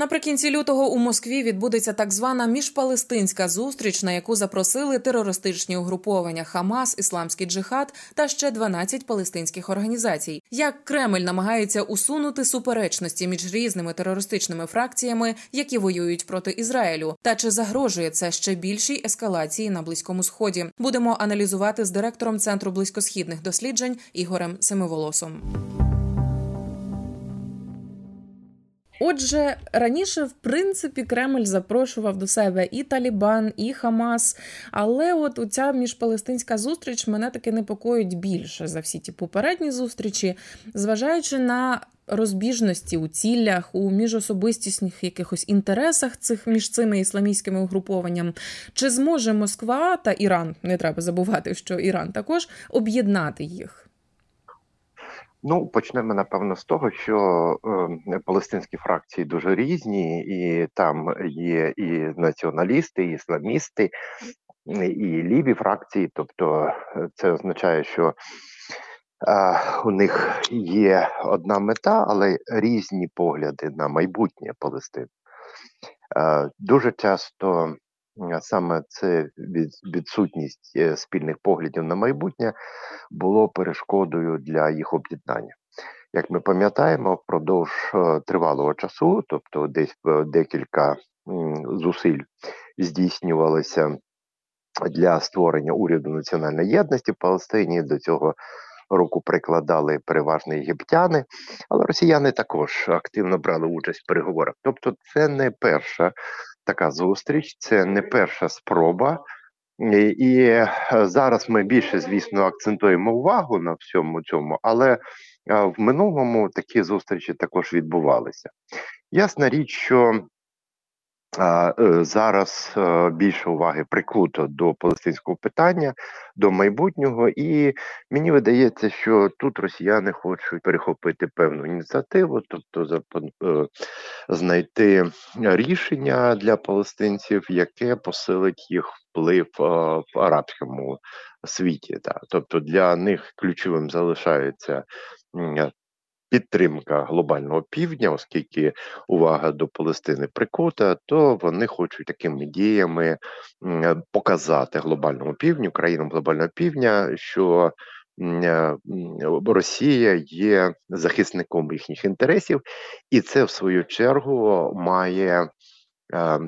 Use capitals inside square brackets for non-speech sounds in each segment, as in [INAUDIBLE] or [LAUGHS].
Наприкінці лютого у Москві відбудеться так звана міжпалестинська зустріч, на яку запросили терористичні угруповання Хамас, Ісламський джихад та ще 12 палестинських організацій. Як Кремль намагається усунути суперечності між різними терористичними фракціями, які воюють проти Ізраїлю, та чи загрожує це ще більшій ескалації на близькому сході? Будемо аналізувати з директором центру близькосхідних досліджень Ігорем Семиволосом. Отже, раніше, в принципі, Кремль запрошував до себе і Талібан, і Хамас. Але от оця міжпалестинська зустріч мене таки непокоїть більше за всі ті попередні зустрічі, зважаючи на розбіжності у цілях, у міжособистісних якихось інтересах цих між цими ісламістськими угрупованнями, чи зможе Москва та Іран, не треба забувати, що Іран також об'єднати їх. Ну, почнемо напевно з того, що е, палестинські фракції дуже різні, і там є і націоналісти, і ісламісти, і ліві фракції. Тобто, е, це означає, що е, у них є одна мета, але різні погляди на майбутнє Палестини. Е, дуже часто саме це відсутність е, спільних поглядів на майбутнє було перешкодою для їх об'єднання. Як ми пам'ятаємо, впродовж е, тривалого часу, тобто десь е, декілька зусиль здійснювалися для створення уряду національної єдності в Палестині. До цього руку прикладали переважно єгиптяни, але росіяни також активно брали участь в переговорах. Тобто, це не перша така зустріч, це не перша спроба. І е, зараз ми більше, звісно, акцентуємо увагу на всьому цьому, але в минулому такі зустрічі також відбувалися. Ясна річ, що Е, зараз е, більше уваги прикуто до палестинського питання, до майбутнього, і мені видається, що тут росіяни хочуть перехопити певну ініціативу, тобто е, знайти рішення для палестинців, яке посилить їх вплив в арабському світі. Тобто для них ключовим залишається підтримка глобального півдня, оскільки увага до Палестини прикута, то вони хочуть такими діями показати глобальному півдню, країнам глобального півдня, що е, Росія є захисником їхніх інтересів, і це в свою чергу має е,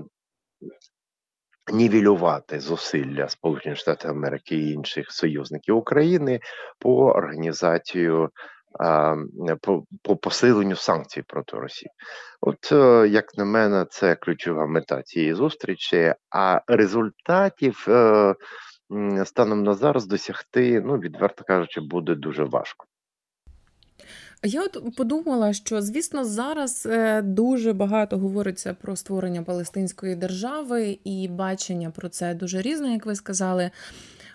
нівелювати зусилля Сполучених Штатів Америки і інших союзників України по організацію по по посиленню санкцій проти Росії. От, е, як на мене, це ключова мета цієї зустрічі, а результатів е, станом на зараз досягти, ну відверто кажучи, буде дуже важко. Я от подумала, що звісно зараз е, дуже багато говориться про створення Палестинської держави і бачення про це дуже різне, як ви сказали.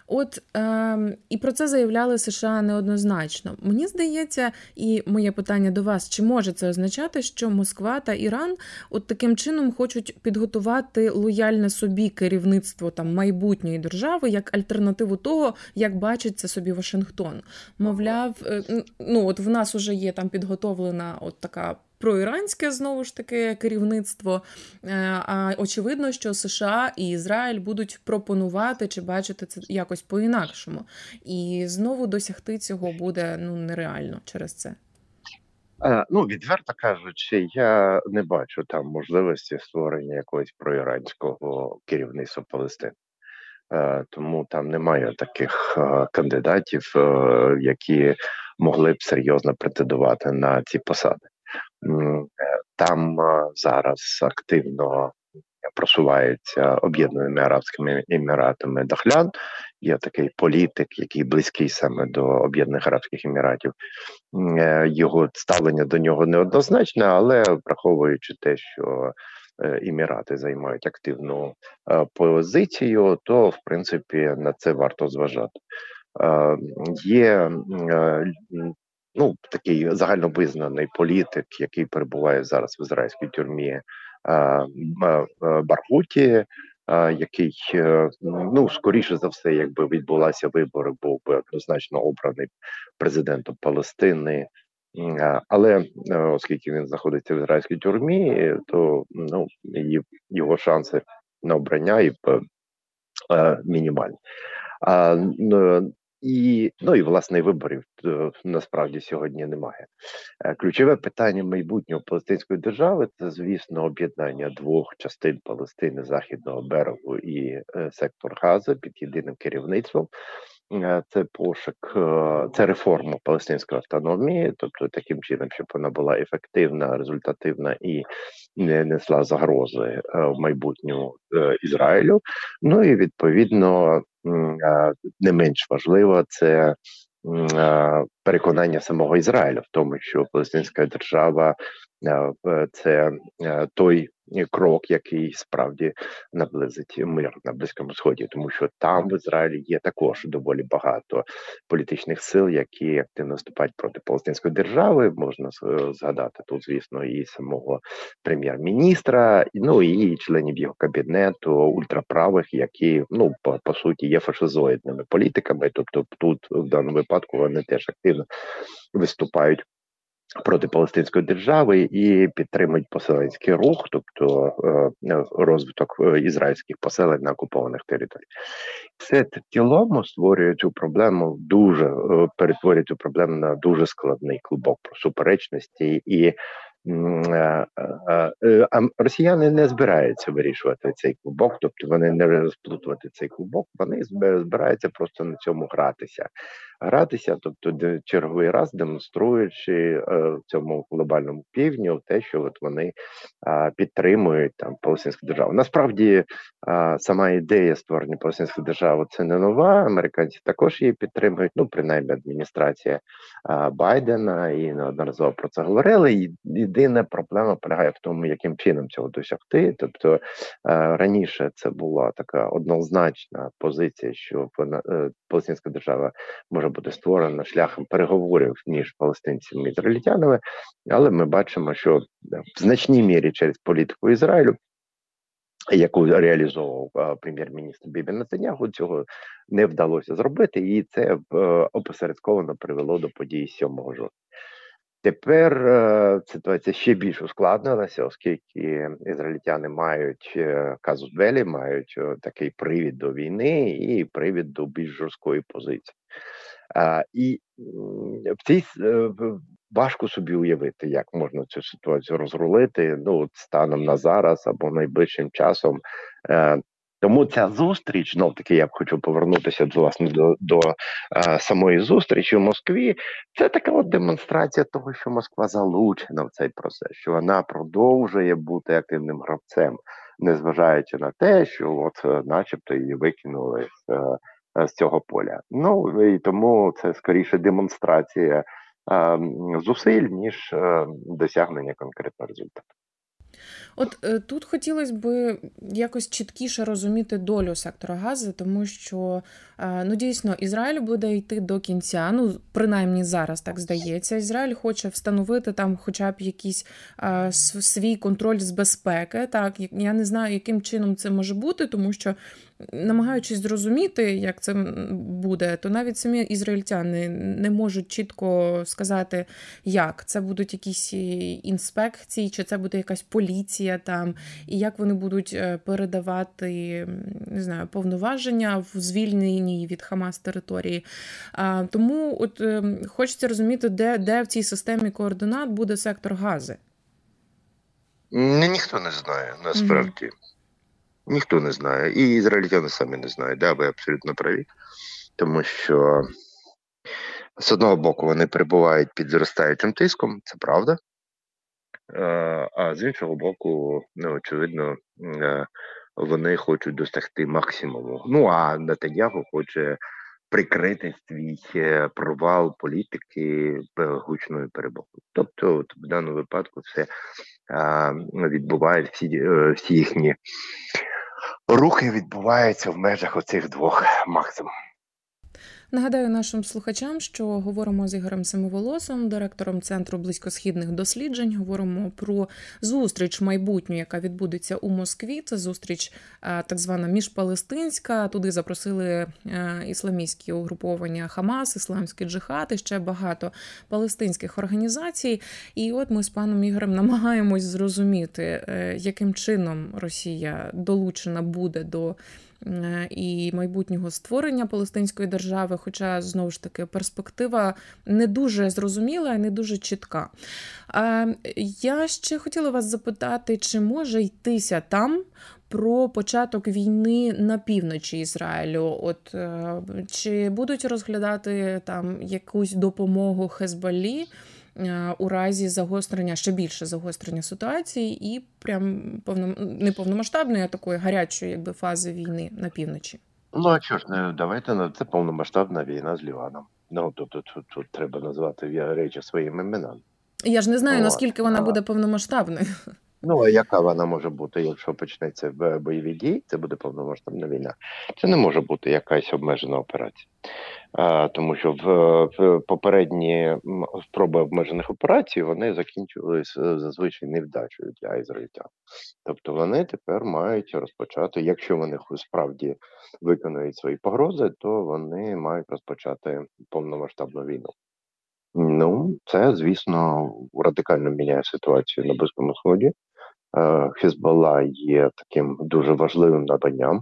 От е, і про це заявляли США неоднозначно. Мені здається, і моє питання до вас: чи може це означати, що Москва та Іран от таким чином хочуть підготувати лояльне собі керівництво там майбутньої держави як альтернативу того, як бачить це собі Вашингтон? Мовляв, е, ну от в нас уже є там підготовлена от така проіранське знову ж таки керівництво. Е, а очевидно, що США і Ізраїль будуть пропонувати чи бачити це якось по-інакшому. І знову досягти цього буде ну нереально через це. Е, ну, відверто кажучи, я не бачу там можливості створення якогось проіранського керівництва Палестини. Е, тому там немає таких кандидатів, які могли б серйозно претендувати на ці посади. Там зараз активно просувається об'єднаними арабськими еміратами Дахлян. Є такий політик, який близький саме до об'єднаних арабських еміратів. Е, його ставлення до нього неоднозначне, але враховуючи те, що е, Емірати займають активну е, позицію, то в принципі на це варто зважати. Є ну такий загальновизнаний політик, який перебуває зараз в ізраїльській тюрмі Баргуті, який е, ну скоріше за все, якби відбулася вибори, був би однозначно обраний президентом Палестини. Але оскільки він знаходиться в ізраїльській тюрмі, то ну його шанси на обрання і мінімальні. І ну і власне виборів е, насправді сьогодні немає. Е, ключове питання майбутнього Палестинської держави це, звісно, об'єднання двох частин Палестини західного берегу і е, сектор Газа під єдиним керівництвом. Це пошук, це реформа палестинської автономії, тобто таким чином, щоб вона була ефективна, результативна і не несла загрози в майбутньому Ізраїлю. Ну і відповідно не менш важливо це переконання самого Ізраїля в тому, що Палестинська держава це той крок, який справді наблизить мир на близькому сході, тому що там в Ізраїлі є також доволі багато політичних сил, які активно вступають проти Палестинської держави. Можна згадати тут, звісно, і самого прем'єр-міністра, ну і членів його кабінету ультраправих, які ну по, по суті є фашизоїдними політиками. Тобто, тут в даному випадку вони теж активно виступають проти Палестинської держави і підтримують поселенський рух, тобто е, розвиток е, ізраїльських поселень на окупованих територіях. Це цілому створює цю проблему дуже е, перетворює цю проблему на дуже складний клубок про суперечності і а росіяни не збираються вирішувати цей клубок, тобто вони не розплутувати цей клубок, вони збираються просто на цьому гратися. Гратися, тобто черговий раз демонструючи в цьому глобальному півдню те, що от вони підтримують там Палестинську державу. Насправді сама ідея створення Палестинської держави це не нова. Американці також її підтримують. Ну принаймні адміністрація Байдена і неодноразово про це говорили. Єдина проблема полягає в тому, яким чином цього досягти. Тобто е, раніше це була така однозначна позиція, що е, Палестинська держава може бути створена шляхом переговорів між палестинцями і ізраїльтянами, але ми бачимо, що в значній мірі через політику Ізраїлю. Яку реалізовував е, прем'єр-міністр Бібі Нетаньяху, цього не вдалося зробити, і це опосередковано привело до подій 7 жовтня. Тепер е, ситуація ще більш ускладнилася, оскільки ізраїльтяни мають е, казус белі, мають е, такий привід до війни і привід до більш жорсткої позиції. А, І в цій важко собі уявити, як можна цю ситуацію розрулити ну, станом на зараз або найближчим часом. Тому ця зустріч, ну таки я б хочу повернутися власне до до е, самої зустрічі в Москві. Це така от демонстрація того, що Москва залучена в цей процес, що вона продовжує бути активним гравцем, незважаючи на те, що от, е, начебто, її викинули з, е, з цього поля. Ну і тому це скоріше демонстрація е, зусиль ніж е, досягнення конкретного результату. От е, тут хотілося б якось чіткіше розуміти долю сектора газу, тому що е, ну дійсно Ізраїль буде йти до кінця. Ну принаймні зараз так здається. Ізраїль хоче встановити там, хоча б якийсь е, свій контроль з безпеки. Так я не знаю, яким чином це може бути, тому що намагаючись зрозуміти, як це буде, то навіть самі ізраїльтяни не можуть чітко сказати, як це будуть якісь інспекції, чи це буде якась поліція там, і як вони будуть е, передавати не знаю, повноваження в звільненій від Хамас території. А, Тому от е, хочеться розуміти, де, де в цій системі координат буде сектор гази. Ніхто не знає насправді. Mm-hmm. Ніхто не знає. І ізраїльтяни самі не знають. Да, ви абсолютно праві. Тому що з одного боку вони перебувають під зростаючим тиском, це правда. Е, а з іншого боку, ну, очевидно, е, вони хочуть досягти максимуму. Ну а Нетаньяху хоче прикрити свій е, провал політики гучною перемогою. Тобто, от в даному випадку, все відбувають всі, всі їхні рухи відбуваються в межах оцих двох максимум. Нагадаю нашим слухачам, що говоримо з Ігорем Семиволосом, директором центру близькосхідних досліджень. Говоримо про зустріч майбутню, яка відбудеться у Москві. Це зустріч е, так звана міжпалестинська. Туди запросили е, ісламістські угруповання Хамас, Ісламський джихад і ще багато палестинських організацій. І от ми з паном Ігорем намагаємось зрозуміти, е, яким чином Росія долучена буде до. І майбутнього створення Палестинської держави, хоча знову ж таки перспектива не дуже зрозуміла і не дуже чітка. Я ще хотіла вас запитати, чи може йтися там? Про початок війни на півночі Ізраїлю, от е, чи будуть розглядати там якусь допомогу Хезболі Е, у разі загострення ще більше загострення ситуації і прям повно не повномасштабної, а такої гарячої якби фази війни на півночі. Ну а що ж, не давайте на це повномасштабна війна з Ліваном. Ну тут, тут, тут, тут треба назвати речі своїми іменами. Я ж не знаю, наскільки вона буде повномасштабною. Ну, а яка вона може бути, якщо почнеться бойові дії, це буде повномасштабна війна. Це не може бути якась обмежена операція. А, Тому що в, в попередні спроби обмежених операцій вони закінчувалися зазвичай невдачею для ізраїльтян. Тобто вони тепер мають розпочати, якщо вони справді виконують свої погрози, то вони мають розпочати повномасштабну війну. Ну, це, звісно, радикально міняє ситуацію на Близькому Сході. Е, є таким дуже важливим наданням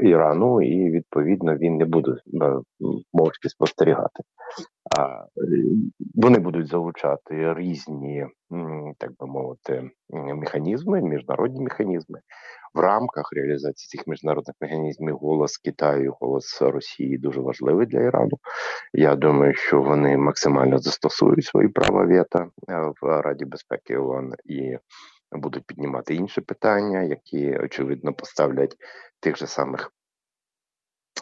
Ірану, і відповідно він не буде е, мовчки спостерігати. Вони будуть залучати різні, так би мовити, механізми, міжнародні механізми. В рамках реалізації цих міжнародних механізмів голос Китаю, голос Росії дуже важливий для Ірану. Я думаю, що вони максимально застосують свої права вето е, в Раді безпеки ООН і будуть піднімати інші питання, які очевидно поставлять тих же самих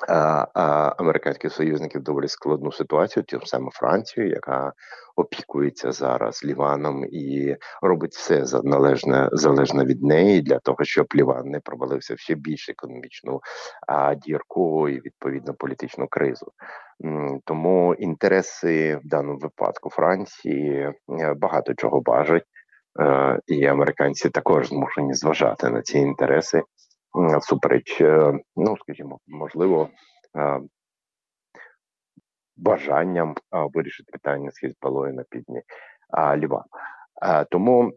а, а, американських союзників доволі складну ситуацію, тим саме Францію, яка опікується зараз Ліваном і робить все за належне залежне від неї для того, щоб Ліван не провалився в ще більш економічну а, дірку і відповідно політичну кризу. Тому інтереси в даному випадку Франції е, багато чого бажать. Е, і американці також змушені зважати на ці інтереси супереч, е, ну скажімо, можливо, е, бажанням вирішити питання з Хізбалою на півдні Лівану. Тому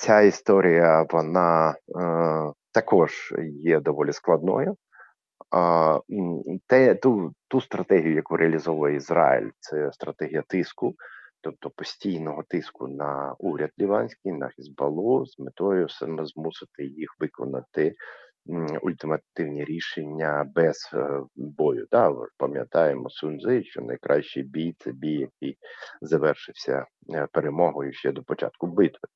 ця історія вона також є доволі складною. Те ту ту стратегію, яку реалізовує Ізраїль, це стратегія тиску тобто постійного тиску на уряд ліванський, на Хізбалу, з метою саме змусити їх виконати ультимативні рішення без е, бою. Да? Пам'ятаємо Сунзи, що найкращий бій це бій, який завершився е, перемогою ще до початку битви.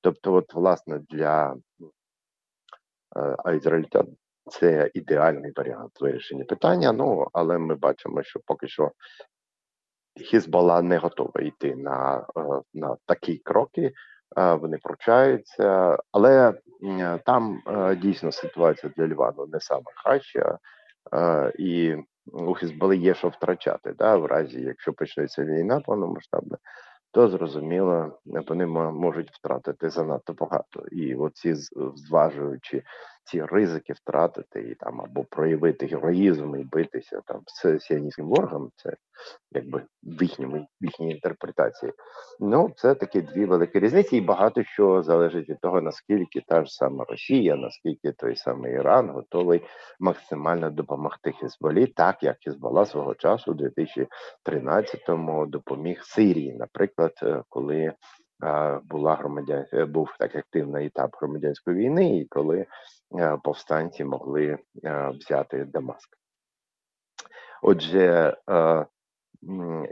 Тобто, от власне для е, ізраїльтян це ідеальний варіант вирішення питання. Ну але ми бачимо, що поки що Хізбалла не готова йти на е, на такі кроки, е, вони пручаються, але там е, дійсно ситуація для Лівану не саме краща, і у Хізбали є що втрачати. Да, В разі, якщо почнеться війна повномасштабна, то зрозуміло, вони можуть втратити занадто багато. І оці зважуючи ці ризики втратити і там або проявити героїзм і битися там з сіаністським ворогом, це якби в їхньому в їхній інтерпретації. Ну це такі дві великі різниці, і багато що залежить від того, наскільки та ж сама Росія, наскільки той самий Іран готовий максимально допомогти Хізболі, так як Хізбола свого часу у 2013-му допоміг Сирії, наприклад, е, коли була громадян був так активний етап громадянської війни, і коли повстанці могли взяти Дамаск. Отже,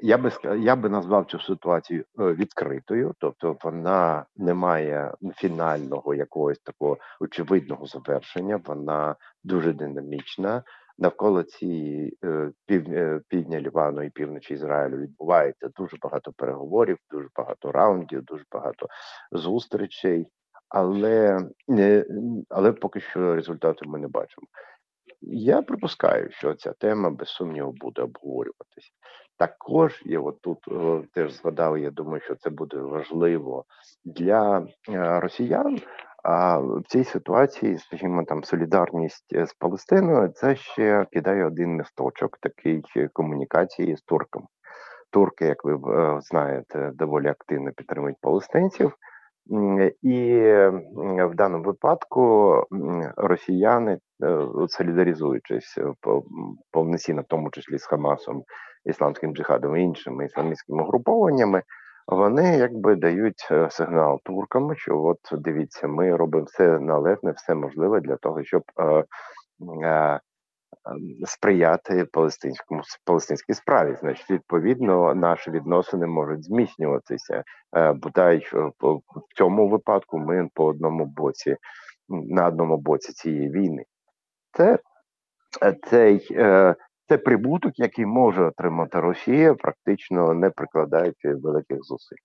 я би я би назвав цю ситуацію відкритою, тобто вона не має фінального якогось такого очевидного завершення. Вона дуже динамічна навколо цієї е, пів, е, півдня Лівану і півночі Ізраїлю відбувається дуже багато переговорів, дуже багато раундів, дуже багато зустрічей, але але поки що результату ми не бачимо. я припускаю, що ця тема без сумніву буде обговорюватися. Також я от тут е, теж згадав. Я думаю, що це буде важливо для е, росіян. А в цій ситуації, скажімо, там солідарність з Палестиною, це ще кидає один місточок такий комунікації з турками. Турки, як ви е, знаєте, доволі активно підтримують палестинців. І в даному випадку росіяни, е, солідаризуючись повноцінно, в тому числі з Хамасом, ісламським джихадом і іншими ісламістськими угрупованнями, вони якби дають е, сигнал туркам, що от дивіться, ми робимо все належне, все можливе для того, щоб е, е, сприяти палестинському палестинській справі. Значить, відповідно, наші відносини можуть зміцнюватися. Е, бодай в цьому випадку ми по одному боці на одному боці цієї війни. Це цей е, це прибуток, який може отримати Росія, практично не прикладаючи великих зусиль.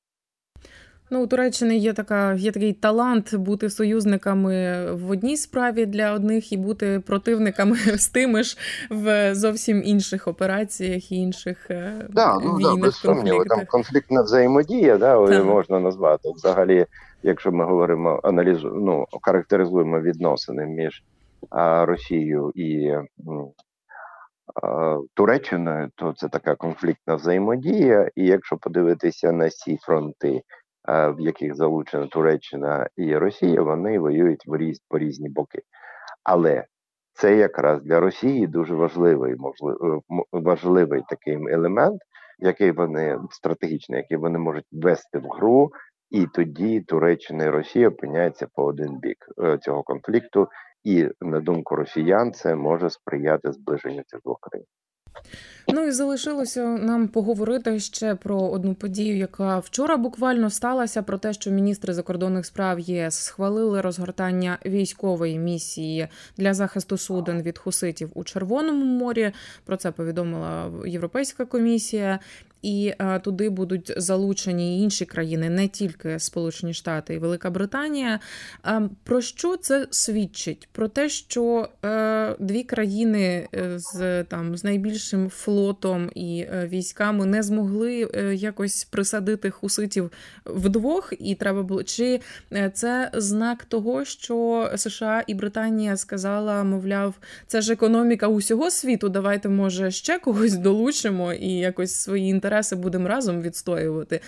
Ну, у Туреччини є така, є такий талант бути союзниками в одній справі для одних і бути противниками [LAUGHS] з тими ж в зовсім інших операціях і інших е, да, ну, війнах, да, без сумніву. Там конфліктна взаємодія, да, так. можна назвати. Взагалі, якщо ми говоримо, аналізу, ну, характеризуємо відносини між а, Росією і а, Туреччиною, то це така конфліктна взаємодія. І якщо подивитися на ці фронти. В яких залучена Туреччина і Росія, вони воюють в різ по різні боки. Але це якраз для Росії дуже важливий, можливо, е, важливий такий елемент, який вони стратегічний, який вони можуть ввести в гру, і тоді Туреччина і Росія опиняються по один бік е, цього конфлікту. І на думку росіян, це може сприяти зближенню цих двох країн. Ну і залишилося нам поговорити ще про одну подію, яка вчора буквально сталася, про те, що міністри закордонних справ ЄС схвалили розгортання військової місії для захисту суден від хуситів у Червоному морі. Про це повідомила Європейська комісія і е, туди будуть залучені інші країни, не тільки Сполучені Штати і Велика Британія. Е, про що це свідчить? Про те, що е, дві країни з там з найбільшим флотом і військами не змогли якось присадити хуситів вдвох, і треба було чи це знак того, що США і Британія сказала, мовляв, це ж економіка усього світу. Давайте може ще когось долучимо і якось свої інтереси інтереси будемо разом відстоювати,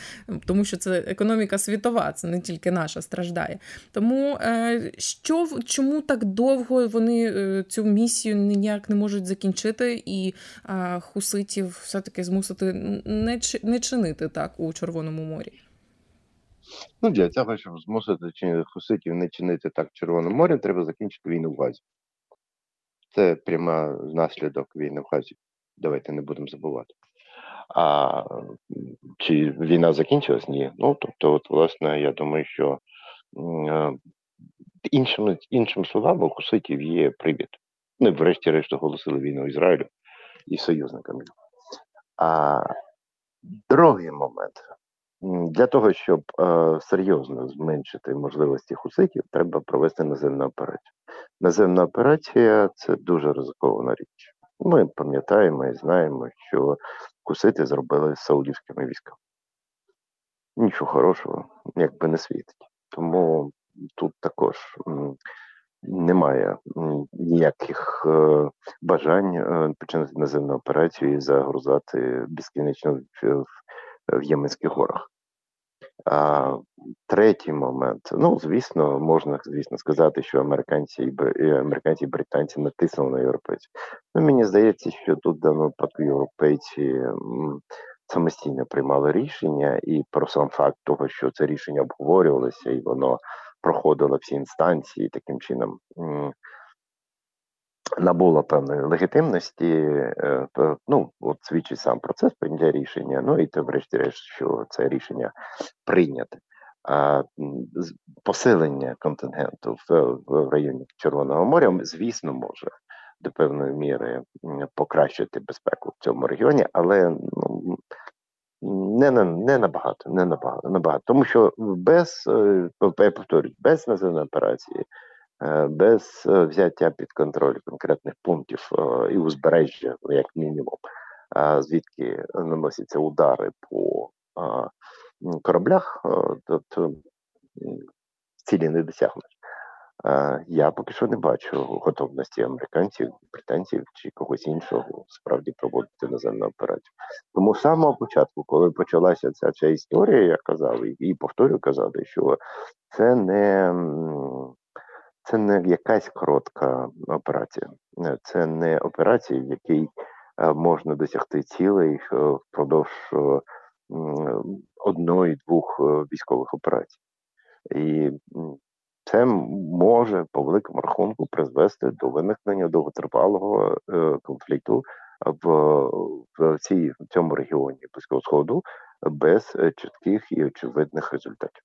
тому що це економіка світова, це не тільки наша страждає. Тому е, що чому так довго вони е, цю місію ніяк не можуть закінчити, і хуситів все-таки змусити не не чинити так у Червоному морі? Ну, для цього, щоб змусити хуситів не чинити так в Червоному морі, треба закінчити війну в Газі. Це пряма наслідок війни в Газі. Давайте не будемо забувати. А чи війна закінчилась? Ні. Ну тобто, от, власне, я думаю, що е, іншим іншим словам, у Хуситів є привід. Вони, врешті-решт, оголосили війну Ізраїлю і союзникам. А другий момент. Для того, щоб е, серйозно зменшити можливості хуситів, треба провести наземну операцію. Наземна операція це дуже ризикована річ. Ми пам'ятаємо і знаємо, що кусити зробили саудівськими військами. Нічого хорошого, якби не світить. Тому тут також немає ніяких е, бажань е, починати наземну операцію і загрузати безкінечно в Єменських горах. А третій момент, ну звісно, можна звісно сказати, що американці і американці і британці натиснули на європейців. Ну мені здається, що тут даному випадку європейці самостійно приймали рішення, і про сам факт того, що це рішення обговорювалося, і воно проходило всі інстанції таким чином набула певної легітимності, е, ну от свідчить сам процес прийняття рішення. Ну і те, врешті-решт, що це рішення прийняте. А посилення контингенту в, в районі Червоного моря, звісно, може до певної міри покращити безпеку в цьому регіоні, але ну, не на не набагато, не набагато, набагато. Тому що без е, я повторюю, без наземної операції без взяття під контроль конкретних пунктів і узбережжя, як мінімум, звідки наносяться удари по кораблях, тобто цілі не досягнуть. Я поки що не бачу готовності американців, британців чи когось іншого справді проводити наземну операцію. Тому з самого початку, коли почалася ця ця історія, я казав, і повторюю казати, що це не це не якась коротка операція, це не операція, в якій можна досягти цілей впродовж одної-двох військових операцій. І це може по великому рахунку призвести до виникнення довготривалого е, конфлікту в в, цій, в цьому регіоні Близького Сходу без е, чітких і очевидних результатів.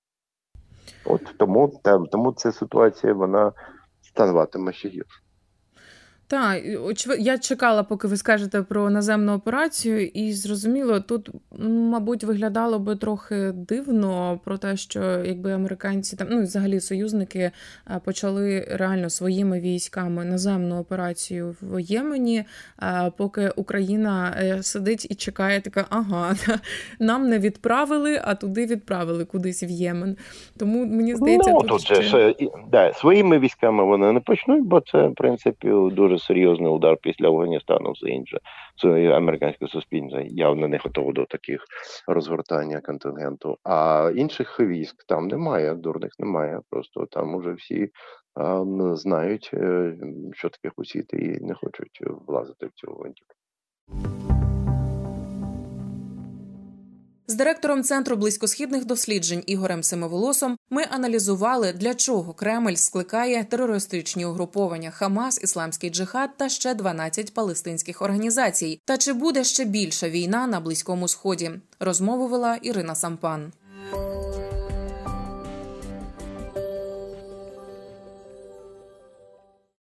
От тому там, тому ця ситуація вона ставатиме ще гірше. Так, я чекала, поки ви скажете про наземну операцію, і зрозуміло, тут, мабуть, виглядало би трохи дивно про те, що якби американці там, ну взагалі союзники е, почали реально своїми військами наземну операцію в Ємені, е, поки Україна е, сидить і чекає, така ага, [LAUGHS] нам не відправили, а туди відправили кудись в Ємен. Тому мені здається, ну, тут, тут ще... же да, своїми військами вони не почнуть, бо це в принципі дуже серйозний удар після Афганістану, все інше. Це американське суспільство явно не готово до таких розгортання контингенту. А інших військ там немає, дурних немає. Просто там уже всі а, знають, е, що таке хусіти, і не хочуть влазити в цю гвинтівку. З директором центру близькосхідних досліджень Ігорем Семиволосом ми аналізували, для чого Кремль скликає терористичні угруповання Хамас, Ісламський Джихад та ще 12 палестинських організацій. Та чи буде ще більша війна на близькому сході? Розмову вела Ірина Сампан.